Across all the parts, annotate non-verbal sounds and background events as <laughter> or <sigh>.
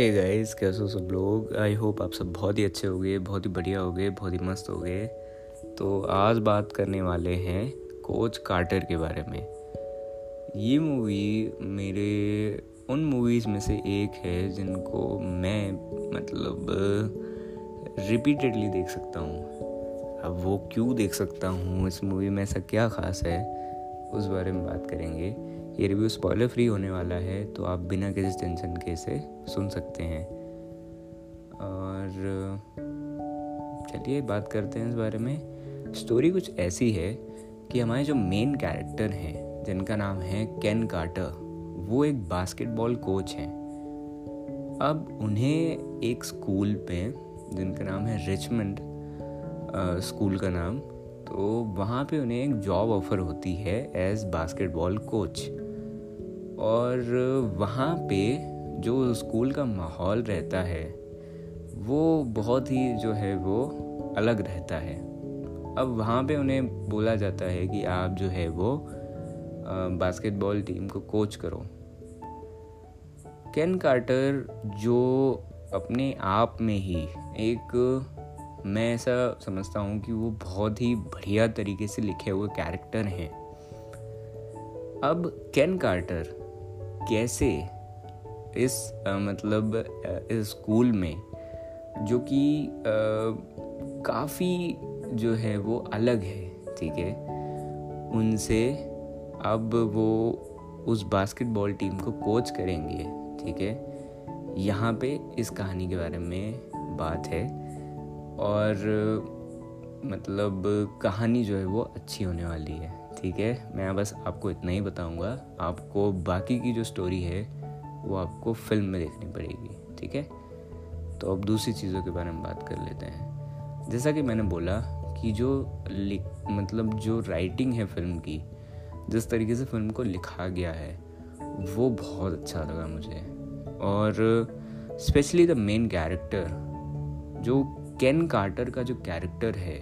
Hey guys कैसे हो सब लोग? आई होप आप सब बहुत ही अच्छे हो गए बहुत ही बढ़िया हो गए बहुत ही मस्त हो गए तो आज बात करने वाले हैं कोच कार्टर के बारे में। ये मूवी मेरे, उन मूवीज़ में से एक है जिनको मैं मतलब रिपीटेडली देख सकता हूँ। अब वो क्यों देख सकता हूँ? इस मूवी में ऐसा क्या ख़ास है? उस बारे में बात करेंगे। ये रिव्यू स्पॉइलर फ्री होने वाला है तो आप बिना किसी टेंशन के इसे सुन सकते हैं। और, चलिए बात करते हैं इस बारे में। स्टोरी कुछ ऐसी है कि हमारे जो मेन कैरेक्टर हैं, जिनका नाम है कैन कार्टर वो एक बास्केटबॉल कोच हैं। अब उन्हें एक स्कूल पे, जिनका नाम है रिचमंड स्कूल का नाम तो वहाँ पे उन्हें एक जॉब ऑफ़र होती है एज बास्केटबॉल कोच और वहाँ पे जो स्कूल का माहौल रहता है, वो बहुत ही जो है वो अलग रहता है। अब वहाँ पे उन्हें बोला जाता है कि आप जो है वो बास्केटबॉल टीम को कोच करो। कैन कार्टर जो अपने आप में ही एक, मैं ऐसा समझता हूँ कि वो बहुत ही बढ़िया तरीके से लिखे हुए कैरेक्टर हैं। अब कैन कार्टर कैसे इस आ, मतलब इस स्कूल में जो कि काफ़ी जो है वो अलग है ठीक है? उनसे अब वो उस बास्केटबॉल टीम को कोच करेंगे ठीक है? यहाँ पे इस कहानी के बारे में बात है और मतलब कहानी जो है वो अच्छी होने वाली है। ठीक है, मैं बस आपको इतना ही बताऊँगा। आपको बाकी की जो स्टोरी है, वो आपको फ़िल्म में देखनी पड़ेगी, ठीक है? तो अब दूसरी चीज़ों के बारे में बात कर लेते हैं। जैसा कि मैंने बोला कि जो मतलब जो राइटिंग है फ़िल्म की, जिस तरीके से फ़िल्म को लिखा गया है, वो बहुत अच्छा लगा मुझे। और स्पेशली द मेन कैरेक्टर जो कैन कार्टर का जो कैरेक्टर है,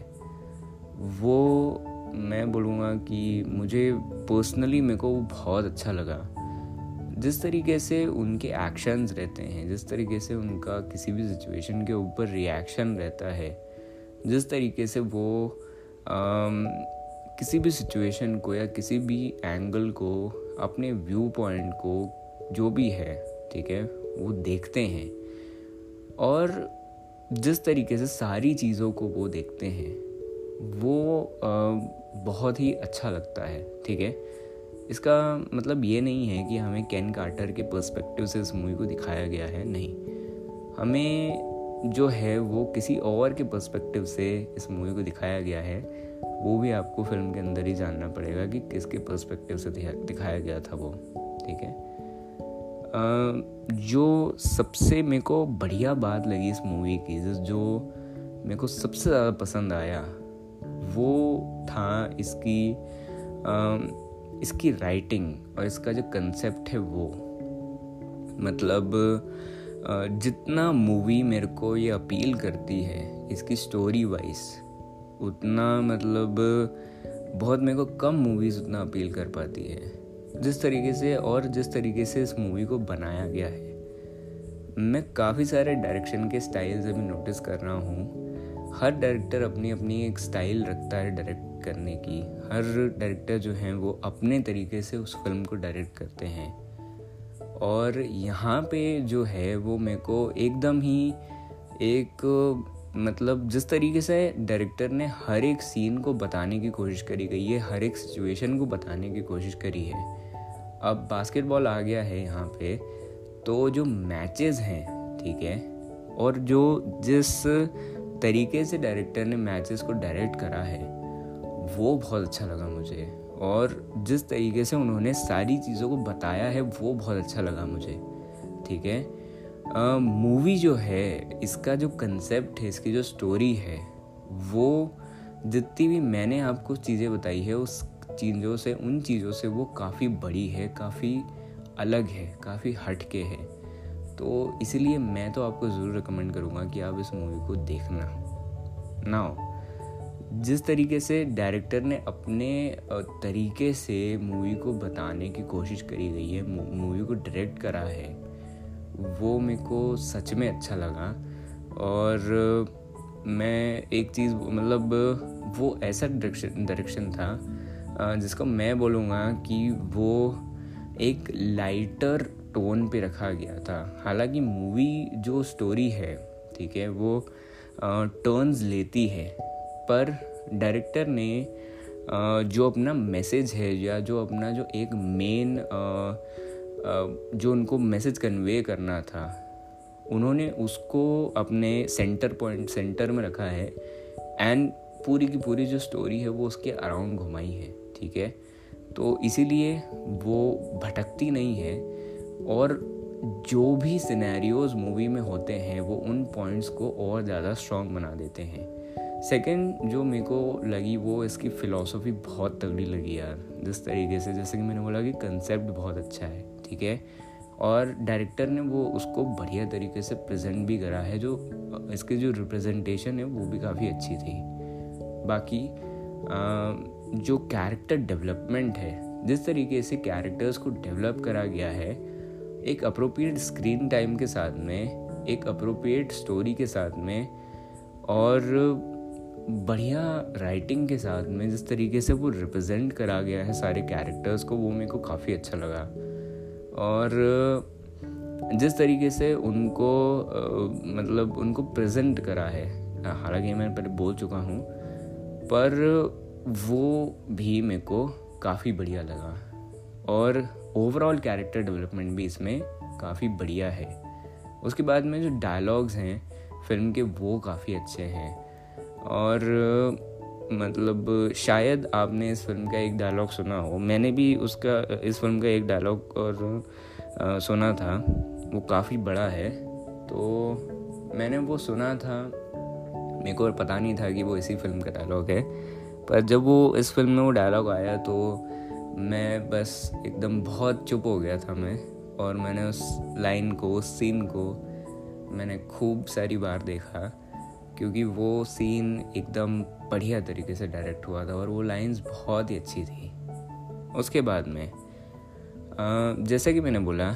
वो मैं बोलूँगा कि मुझे पर्सनली मेरे को बहुत अच्छा लगा। जिस तरीके से उनके एक्शंस रहते हैं जिस तरीके से उनका किसी भी सिचुएशन के ऊपर रिएक्शन रहता है जिस तरीके से वो आम, किसी भी सिचुएशन को या किसी भी एंगल को अपने व्यू पॉइंट को जो भी है ठीक है वो देखते हैं। और जिस तरीके से सारी चीज़ों को वो देखते हैं वो बहुत ही अच्छा लगता है, ठीक है? इसका मतलब ये नहीं है कि हमें कैन कार्टर के पर्सपेक्टिव से इस मूवी को दिखाया गया है, नहीं। हमें जो है वो किसी और के पर्सपेक्टिव से इस मूवी को दिखाया गया है, वो भी आपको फ़िल्म के अंदर ही जानना पड़ेगा कि किसके पर्सपेक्टिव से दिखाया गया था वो, ठीक है? जो सबसे मेरे को बढ़िया बात लगी इस मूवी की जो मेरे को सबसे ज़्यादा पसंद आया वो था इसकी आ, इसकी राइटिंग और इसका जो कंसेप्ट है वो। मतलब जितना मूवी मेरे को ये अपील करती है इसकी स्टोरी वाइज उतना मतलब बहुत मेरे को कम मूवीज़ उतना अपील कर पाती है। जिस तरीके से और जिस तरीके से इस मूवी को बनाया गया है। मैं काफ़ी सारे डायरेक्शन के स्टाइल्स अभी नोटिस कर रहा हूँ। हर डायरेक्टर अपनी अपनी एक स्टाइल रखता है डायरेक्ट करने की। हर डायरेक्टर जो हैं वो अपने तरीके से उस फ़िल्म को डायरेक्ट करते हैं। और यहाँ पे जो है वो मेरे को एकदम ही एक मतलब जिस तरीके से डायरेक्टर ने हर एक सीन को बताने की कोशिश करी गई है, हर एक सिचुएशन को बताने की कोशिश करी है। अब बास्केटबॉल आ गया है यहाँ पे तो जो मैचेस हैं, ठीक है, और जो जिस तरीके से डायरेक्टर ने मैचेस को डायरेक्ट करा है, वो बहुत अच्छा लगा मुझे। और जिस तरीके से उन्होंने सारी चीज़ों को बताया है, वो बहुत अच्छा लगा मुझे। ठीक है? मूवी जो है, इसका जो कंसेप्ट है, इसकी जो स्टोरी है, वो जितनी भी मैंने आपको चीज़ें बताई है, उस चीज़ों से, उन चीज़ों से वो काफ़ी बड़ी है, काफ़ी अलग है, काफ़ी हटके है। तो इसीलिए मैं तो आपको ज़रूर रिकमेंड करूँगा कि आप इस मूवी को देखना। ना जिस तरीके से डायरेक्टर ने अपने तरीके से मूवी को बताने की कोशिश करी गई है मूवी को डायरेक्ट करा है, वो मेरे को सच में अच्छा लगा। और, मैं एक चीज़ मतलब वो ऐसा डायरेक्शन डायरेक्शन था जिसको मैं बोलूँगा कि वो एक लाइटर टोन पे रखा गया था। हालाँकि मूवी जो स्टोरी है, ठीक है, वो टर्न्स लेती है। पर डायरेक्टर ने जो अपना मैसेज है या जो अपना जो एक मेन जो उनको मैसेज कन्वे करना था, उन्होंने उसको अपने सेंटर पॉइंट सेंटर में रखा है एंड पूरी की पूरी जो स्टोरी है वो उसके अराउंड घुमाई है, ठीक है। तो इसीलिए वो भटकती नहीं है। और जो भी सिनेरियोज मूवी में होते हैं वो उन पॉइंट्स को और ज़्यादा स्ट्रॉन्ग बना देते हैं। सेकंड जो मेरे को लगी वो इसकी फ़िलासफ़ी बहुत तगड़ी लगी यार जिस तरीके से जैसे कि मैंने बोला कि कंसेप्ट बहुत अच्छा है ठीक है? और डायरेक्टर ने वो उसको बढ़िया तरीके से प्रेजेंट भी करा है जो इसके जो रिप्रेजेंटेशन है वो भी काफ़ी अच्छी थी। बाकी आ, जो कैरेक्टर डेवलपमेंट है जिस तरीके से कैरेक्टर्स को डेवलप करा गया है एक अप्रोप्रिएट स्क्रीन टाइम के साथ में, एक अप्रोप्रिएट स्टोरी के साथ में, और बढ़िया राइटिंग के साथ में जिस तरीके से वो रिप्रेजेंट करा गया है सारे कैरेक्टर्स को, वो मेरे को काफ़ी अच्छा लगा। और जिस तरीके से उनको मतलब उनको प्रेजेंट करा है, हालाँकि मैं पहले बोल चुका हूँ, पर वो भी मेरे को काफ़ी बढ़िया लगा। और ओवरऑल कैरेक्टर डेवलपमेंट भी इसमें काफ़ी बढ़िया है। उसके बाद में जो डायलॉग्स हैं फ़िल्म के वो काफ़ी अच्छे हैं। और मतलब शायद आपने इस फ़िल्म का एक डायलॉग सुना हो। मैंने भी उसका इस फ़िल्म का एक डायलॉग और आ, सुना था। वो काफ़ी बड़ा है। तो मैंने वो सुना था। मेरे को पता नहीं था कि वो इसी फ़िल्म का डायलॉग है। पर जब वो इस फ़िल्म में वो डायलॉग आया तो मैं बस एकदम बहुत चुप हो गया था मैं, और मैंने उस लाइन को, उस सीन को मैंने खूब सारी बार देखा, क्योंकि वो सीन एकदम बढ़िया तरीके से डायरेक्ट हुआ था और वो लाइंस बहुत ही अच्छी थी। उसके बाद में जैसे कि मैंने बोला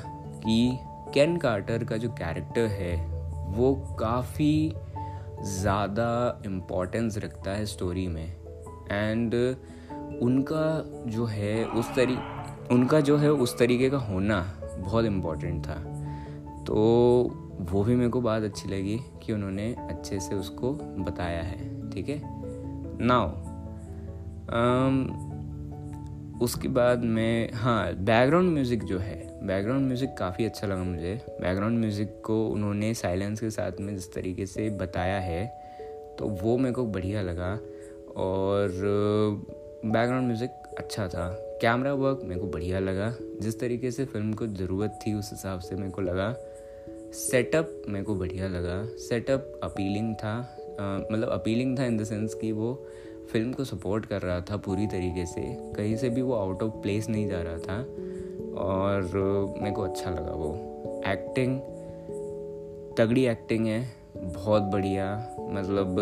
कि कैन कार्टर का जो कैरेक्टर है, वो काफ़ी ज़्यादा इम्पोर्टेंस रखता है स्टोरी में। एंड उनका जो है उस तरी उनका जो है उस तरीके का होना बहुत इम्पोर्टेंट था। तो वो भी मेरे को बात अच्छी लगी कि उन्होंने अच्छे से उसको बताया है ठीक है? नाउ um, उसके बाद में हाँ बैकग्राउंड म्यूज़िक जो है बैकग्राउंड म्यूज़िक काफ़ी अच्छा लगा मुझे। बैकग्राउंड म्यूज़िक को उन्होंने साइलेंस के साथ में जिस तरीके से बताया है तो वो मेरे को बढ़िया लगा। और बैकग्राउंड म्यूज़िक अच्छा था। कैमरा वर्क मेरे को बढ़िया लगा। जिस तरीके से फ़िल्म को ज़रूरत थी उस हिसाब से मेरे को लगा। सेटअप मेरे को बढ़िया लगा। सेटअप अपीलिंग था। मतलब अपीलिंग था इन द सेंस कि वो फ़िल्म को सपोर्ट कर रहा था पूरी तरीके से। कहीं से भी वो आउट ऑफ़ प्लेस नहीं जा रहा था। और मेरे को अच्छा लगा वो। एक्टिंग तगड़ी एक्टिंग है। बहुत बढ़िया। मतलब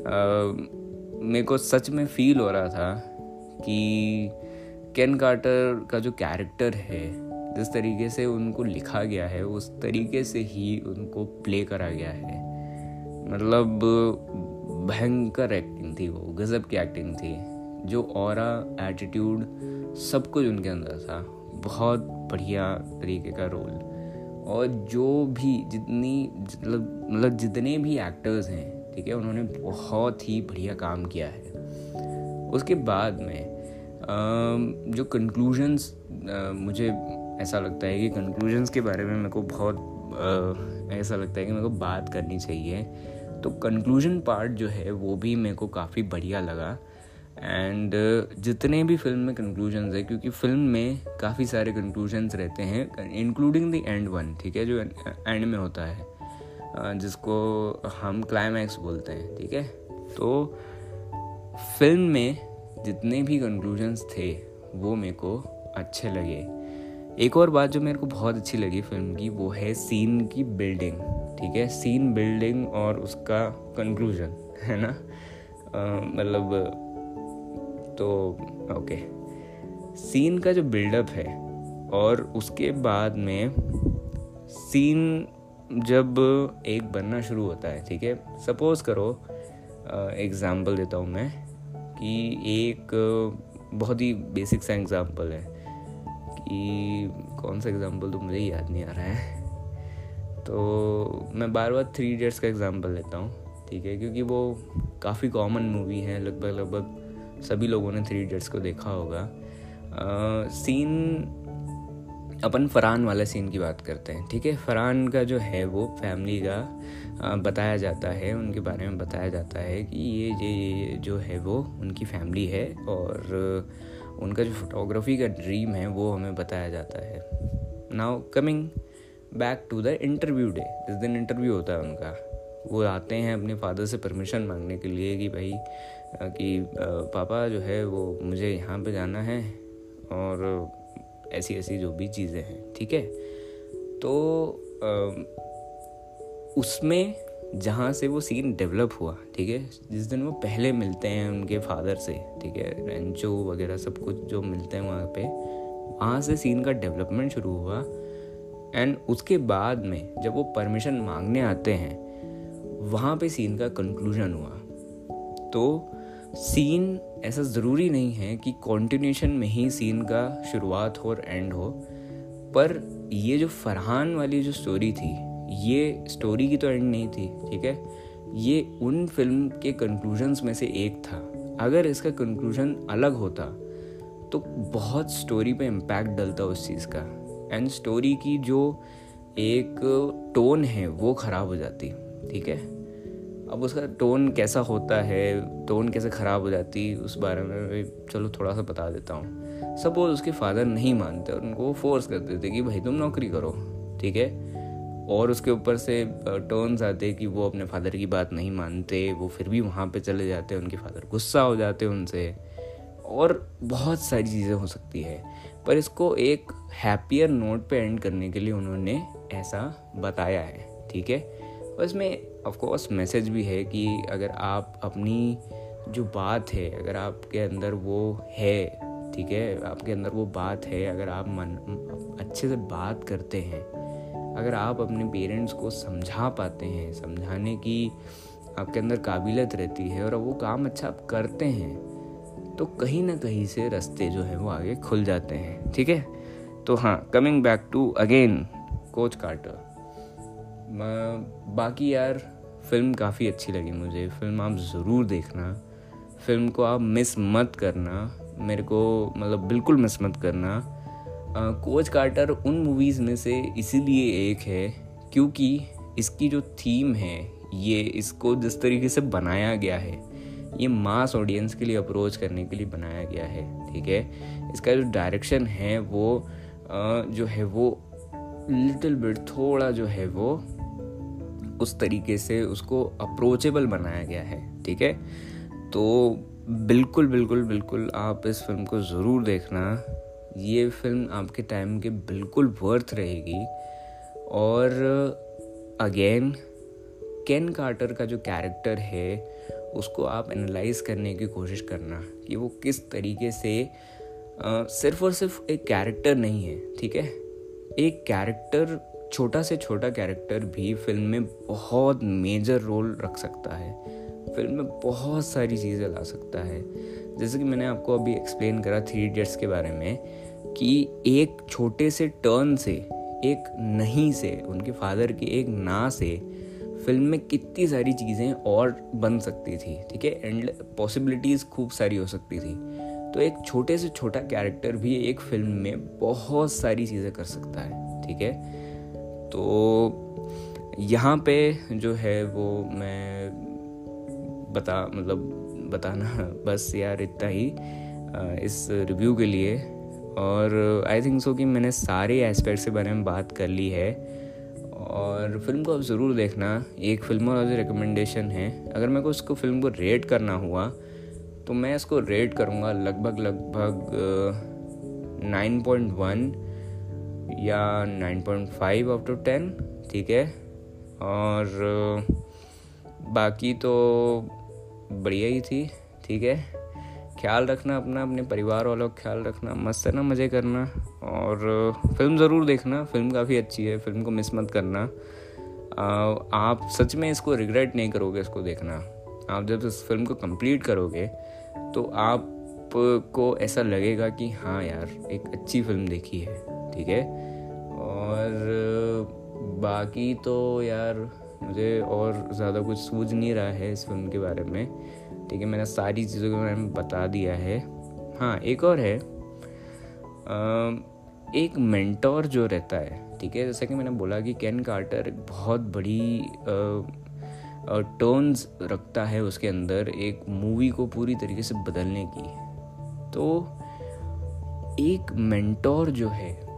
आ, मेरे को सच में फील हो रहा था कि कैन कार्टर का जो कैरेक्टर है, जिस तरीके से उनको लिखा गया है, उस तरीके से ही उनको प्ले करा गया है। मतलब भयंकर एक्टिंग थी वो, गज़ब की एक्टिंग थी। जो और एटीट्यूड सब कुछ उनके अंदर था। बहुत बढ़िया तरीके का रोल और जो भी जितनी मतलब मतलब जितने भी एक्टर्स हैं ठीक है, उन्होंने बहुत ही बढ़िया काम किया है। उसके बाद में जो कंक्लूजन्स मुझे ऐसा लगता है कि कंक्लूजन्स के बारे में मेरे को बहुत ऐसा लगता है कि मेरे को बात करनी चाहिए। तो कंक्लूजन पार्ट जो है, वो भी मेरे को काफ़ी बढ़िया लगा। एंड जितने भी फ़िल्म में कंक्लूजन्स है, क्योंकि फ़िल्म में काफ़ी सारे कंक्लूजन्स रहते हैं इंक्लूडिंग द एंड वन ठीक है, जो एंड में होता है। जिसको हम क्लाइमैक्स बोलते हैं, ठीक है? तो फ़िल्म में जितने भी कंक्लूजन्स थे, वो मेरे को अच्छे लगे। एक और बात जो मेरे को बहुत अच्छी लगी फ़िल्म की, वो है सीन की बिल्डिंग ठीक है? सीन बिल्डिंग और उसका कंक्लूजन <laughs> है ना? मतलब तो ओके सीन का जो बिल्डअप है और उसके बाद में सीन जब एक बनना शुरू होता है, ठीक है? सपोज़ करो एग्ज़ाम्पल देता हूँ मैं कि एक बहुत ही बेसिक सा एग्ज़ाम्पल है कि कौन सा एग्ज़ाम्पल तो मुझे याद नहीं आ रहा है। तो मैं बार बार थ्री इडियट्स का एग्ज़ाम्पल लेता हूँ, ठीक है? क्योंकि वो काफ़ी कॉमन मूवी है लगभग लगभग सभी लोगों ने थ्री इडियट्स को देखा होगा। सीन अपन फरहान वाला सीन की बात करते हैं, ठीक है? फरहान का जो है वो फैमिली का बताया जाता है, उनके बारे में बताया जाता है कि ये ये जो है वो उनकी फैमिली है और उनका जो फोटोग्राफी का ड्रीम है वो हमें बताया जाता है। Now coming back to the interview day जिस दिन इंटरव्यू होता है उनका, वो आते हैं अपने फादर से परमिशन मांगने के लिए कि भाई कि पापा जो है वो मुझे यहाँ पे जाना है और ऐसी ऐसी जो भी चीज़ें हैं, ठीक है? तो उसमें जहाँ से वो सीन डेवलप हुआ, ठीक है? जिस दिन वो पहले मिलते हैं उनके फादर से, ठीक है? रेंचो वगैरह सब कुछ जो मिलते हैं वहाँ पे, वहाँ से सीन का डेवलपमेंट शुरू हुआ। एंड उसके बाद में जब वो परमिशन मांगने आते हैं, वहाँ पे सीन का कंक्लूजन हुआ। तो सीन ऐसा ज़रूरी नहीं है कि कॉन्टिन्यूशन में ही सीन का शुरुआत हो और एंड हो, पर ये जो फरहान वाली जो स्टोरी थी, ये स्टोरी की तो एंड नहीं थी, ठीक है? ये उन फ़िल्म के कंक्लूजन्स में से एक था। अगर इसका कंक्लूजन अलग होता तो बहुत स्टोरी पे इम्पैक्ट डलता उस चीज़ का। एंड स्टोरी की जो एक टोन है, वो ख़राब हो जाती, ठीक है? अब उसका टोन कैसा होता है टोन कैसे ख़राब हो जाती, उस बारे में चलो थोड़ा सा बता देता हूँ। सपोज़ उसके फादर नहीं मानते और उनको फोर्स कर देते कि भाई तुम नौकरी करो, ठीक है? और उसके ऊपर से टर्न्स आते कि वो अपने फादर की बात नहीं मानते, वो फिर भी वहाँ पे चले जाते, उनके फादर गुस्सा हो जाते उनसे। और बहुत सारी चीज़ें हो सकती है। पर इसको एक हैप्पियर नोट पे एंड करने के लिए उन्होंने ऐसा बताया है, ठीक है? और इसमें ऑफकोर्स मैसेज भी है कि अगर आप अपनी जो बात है, अगर आपके अंदर वो है, ठीक है, आपके अंदर वो बात है, अगर आप मन, अच्छे से बात करते हैं, अगर आप अपने पेरेंट्स को समझा पाते हैं, समझाने की आपके अंदर काबिलियत रहती है और वो काम अच्छा आप करते हैं तो कहीं ना कहीं से रास्ते जो है वो आगे खुल जाते हैं, ठीक है? तो हाँ coming back to again coach Carter बाकी यार फ़िल्म काफ़ी अच्छी लगी मुझे। फ़िल्म आप ज़रूर देखना। फ़िल्म को आप मिस मत करना। मेरे को मतलब बिल्कुल मिस मत करना। कोच कार्टर उन मूवीज़ में से इसीलिए एक है क्योंकि इसकी जो थीम है ये इसको जिस तरीके से बनाया गया है ये मास ऑडियंस के लिए अप्रोच करने के लिए बनाया गया है ठीक है? इसका जो डायरेक्शन है वो आ, जो है वो लिटिल बिट थोड़ा जो है वो उस तरीके से उसको अप्रोचेबल बनाया गया है ठीक है? तो बिल्कुल बिल्कुल बिल्कुल आप इस फ़िल्म को ज़रूर देखना। ये फ़िल्म आपके टाइम के बिल्कुल वर्थ रहेगी। और अगेन केन कार्टर का जो कैरेक्टर है उसको आप एनालाइज करने की कोशिश करना कि वो किस तरीके से आ, सिर्फ़ और सिर्फ़ एक कैरेक्टर नहीं है ठीक है? एक कैरेक्टर छोटा से छोटा कैरेक्टर भी फ़िल्म में बहुत मेजर रोल रख सकता है। फ़िल्म में बहुत सारी चीज़ें ला सकता है। जैसे कि मैंने आपको अभी एक्सप्लेन करा थ्री इडियट्स के बारे में कि एक छोटे से टर्न से, एक नहीं से, उनके फादर की एक ना से फ़िल्म में कितनी सारी चीज़ें और बन सकती थी, ठीक है? एंड पॉसिबिलिटीज़ खूब सारी हो सकती थी। तो एक छोटे से छोटा कैरेक्टर भी एक फ़िल्म में बहुत सारी चीज़ें कर सकता है, ठीक है? तो यहाँ पे जो है वो मैं बता मतलब बताना <laughs> बस यार इतना ही इस रिव्यू के लिए। और आई थिंक सो कि मैंने सारे एस्पेक्ट्स के बारे में बात कर ली है। और फ़िल्म को आप ज़रूर देखना। एक फ़िल्म और रिकमेंडेशन है। अगर मेरे को उसको फ़िल्म को रेट करना हुआ तो मैं इसको रेट करूँगा लगभग लगभग नाइन पॉइंट वन या 9.5 आउट ऑफ़ 10 ठीक है? और बाकी तो बढ़िया ही थी, ठीक है? ख्याल रखना अपना, अपने परिवार वालों का ख्याल रखना, मस्त है ना मज़े करना, और फ़िल्म ज़रूर देखना, फ़िल्म काफ़ी अच्छी है, फ़िल्म को मिस मत करना। आप सच में इसको रिग्रेट नहीं करोगे, इसको देखना। आप जब इस फ़िल्म को कंप्लीट करोगे तो आप को ऐसा लगेगा कि हाँ यार, एक अच्छी फ़िल्म देखी है। ठीक है। और बाकी तो यार मुझे और ज़्यादा कुछ सूझ नहीं रहा है इस फ़िल्म के बारे में। ठीक है, मैंने सारी चीज़ों के बारे में बता दिया है। हाँ एक और है। एक मेंटोर जो रहता है, ठीक है, जैसा कि मैंने बोला कि कैन कार्टर एक बहुत बड़ी टर्न्स रखता है उसके अंदर एक मूवी को पूरी तरीके से बदलने की। तो एक मेंटोर जो है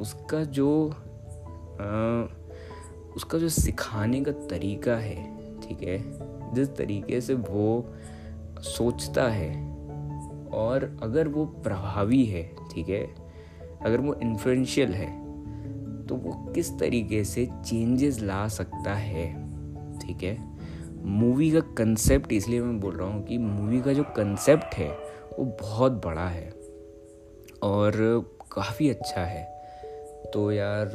उसका जो आ, उसका जो सिखाने का तरीका है ठीक है? जिस तरीके से वो सोचता है और अगर वो प्रभावी है ठीक है? अगर वो इन्फ्लुएंशियल है तो वो किस तरीके से चेंजेस ला सकता है ठीक है? मूवी का कंसेप्ट इसलिए मैं बोल रहा हूँ कि मूवी का जो कंसेप्ट है वो बहुत बड़ा है और काफ़ी अच्छा है। तो यार,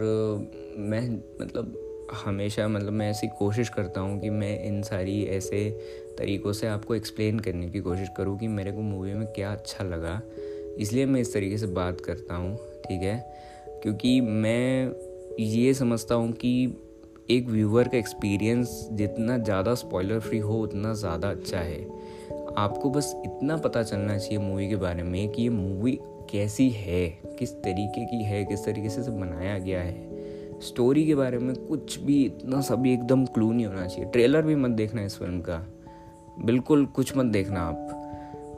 मैं मतलब हमेशा मतलब मैं ऐसी कोशिश करता हूँ कि मैं इन सारी ऐसे तरीक़ों से आपको एक्सप्लेन करने की कोशिश करूँ कि मेरे को मूवी में क्या अच्छा लगा। इसलिए मैं इस तरीके से बात करता हूँ, ठीक है? क्योंकि मैं ये समझता हूँ कि एक व्यूअर का एक्सपीरियंस जितना ज़्यादा स्पॉइलर फ्री हो, उतना ज़्यादा अच्छा है। आपको बस इतना पता चलना चाहिए मूवी के बारे में कि ये मूवी कैसी है, किस तरीके की है, किस तरीके से सब बनाया गया है स्टोरी के बारे में कुछ भी इतना सा भी एकदम क्लू नहीं होना चाहिए। ट्रेलर भी मत देखना इस फ़िल्म का। बिल्कुल कुछ मत देखना आप।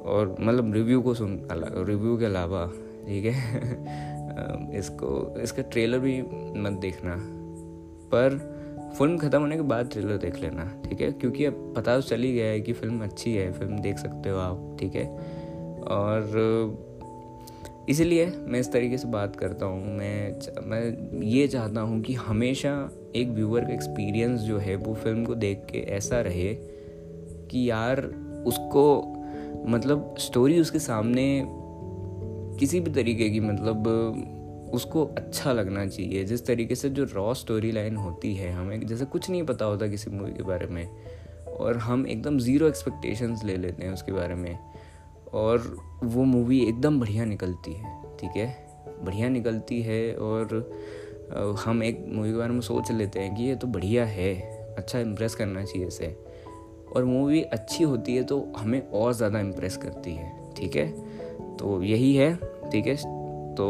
और मतलब रिव्यू को सुन रिव्यू के अलावा, ठीक है? <laughs> इसको, इसका ट्रेलर भी मत देखना। पर फ़िल्म ख़त्म होने के बाद ट्रेलर देख लेना, ठीक है? क्योंकि अब पता तो चल ही गया है कि फ़िल्म अच्छी है फ़िल्म देख सकते हो आप, ठीक है? और इसीलिए मैं इस तरीके से बात करता हूँ। मैं मैं ये चाहता हूँ कि हमेशा एक व्यूअर का एक्सपीरियंस जो है, वो फ़िल्म को देख के ऐसा रहे कि यार उसको मतलब स्टोरी उसके सामने किसी भी तरीके की मतलब उसको अच्छा लगना चाहिए। जिस तरीके से जो रॉ स्टोरी लाइन होती है, हमें जैसे कुछ नहीं पता होता किसी मूवी के बारे में और हम एकदम ज़ीरो एक्सपेक्टेशंस ले लेते हैं उसके बारे में। और वो मूवी एकदम बढ़िया निकलती है, ठीक है? बढ़िया निकलती है और हम एक मूवी के बारे में सोच लेते हैं कि ये तो बढ़िया है अच्छा इम्प्रेस करना चाहिए इसे। और मूवी अच्छी होती है तो हमें और ज़्यादा इम्प्रेस करती है, ठीक है? तो यही है, ठीक है? तो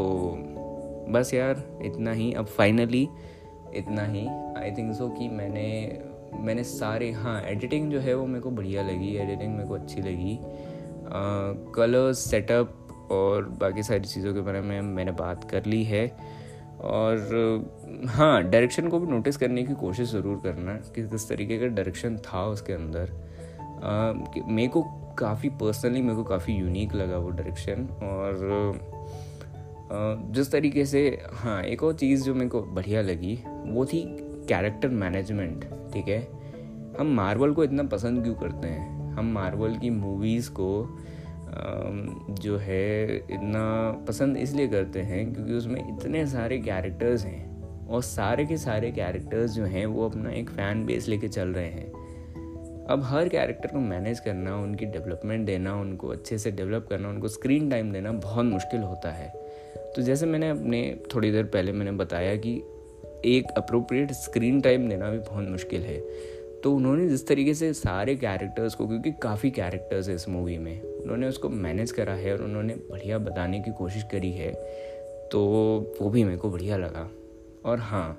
बस यार, इतना ही। अब फाइनली इतना ही। आई थिंक सो कि मैंने मैंने सारे हाँ एडिटिंग जो है वो मेरे को बढ़िया लगी एडिटिंग मेरे को अच्छी लगी। कलर्स सेटअप और बाकी सारी चीज़ों के बारे में मैंने बात कर ली है। और हाँ डायरेक्शन को भी नोटिस करने की कोशिश ज़रूर करना कि किस तरीके का डायरेक्शन था उसके अंदर। मेरे को काफ़ी पर्सनली मेरे को काफ़ी यूनिक लगा वो डायरेक्शन और जिस तरीके से हाँ एक और चीज़ जो मेरे को बढ़िया लगी वो थी कैरेक्टर मैनेजमेंट ठीक है? हम मार्वल को इतना पसंद क्यों करते हैं? हम मार्वल की मूवीज़ को जो है, इतना पसंद इसलिए करते हैं क्योंकि उसमें इतने सारे कैरेक्टर्स हैं और सारे के सारे कैरेक्टर्स जो हैं वो अपना एक फ़ैन बेस लेके चल रहे हैं। अब हर कैरेक्टर को मैनेज करना, उनकी डेवलपमेंट देना, उनको अच्छे से डेवलप करना, उनको स्क्रीन टाइम देना बहुत मुश्किल होता है। तो जैसे मैंने अपने, थोड़ी देर पहले मैंने बताया कि एक अप्रोप्रिएट स्क्रीन टाइम देना भी बहुत मुश्किल है। तो उन्होंने जिस तरीके से सारे कैरेक्टर्स को क्योंकि काफ़ी कैरेक्टर्स है इस मूवी में उन्होंने उसको मैनेज करा है और उन्होंने बढ़िया बताने की कोशिश करी है तो वो भी मेरे को बढ़िया लगा। और हाँ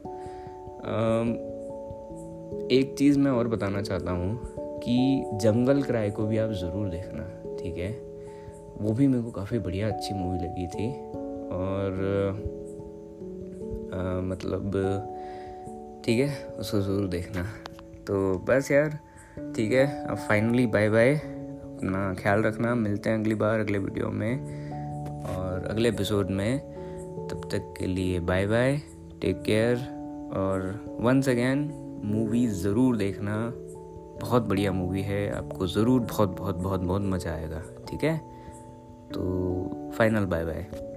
एक चीज़ मैं और बताना चाहता हूँ कि जंगल क्राई को भी आप ज़रूर देखना ठीक है? वो भी मेरे को काफ़ी बढ़िया अच्छी मूवी लगी थी। और आ, मतलब ठीक है उसको ज़रूर देखना। तो बस यार, ठीक है, अब फाइनली बाय बाय अपना ख्याल रखना, मिलते हैं अगली बार, अगले वीडियो में और अगले एपिसोड में. तब तक के लिए बाय बाय टेक केयर और वंस अगेन मूवी ज़रूर देखना. बहुत बढ़िया मूवी है. आपको ज़रूर बहुत बहुत बहुत बहुत मज़ा आएगा. ठीक है? तो फाइनल बाय बाय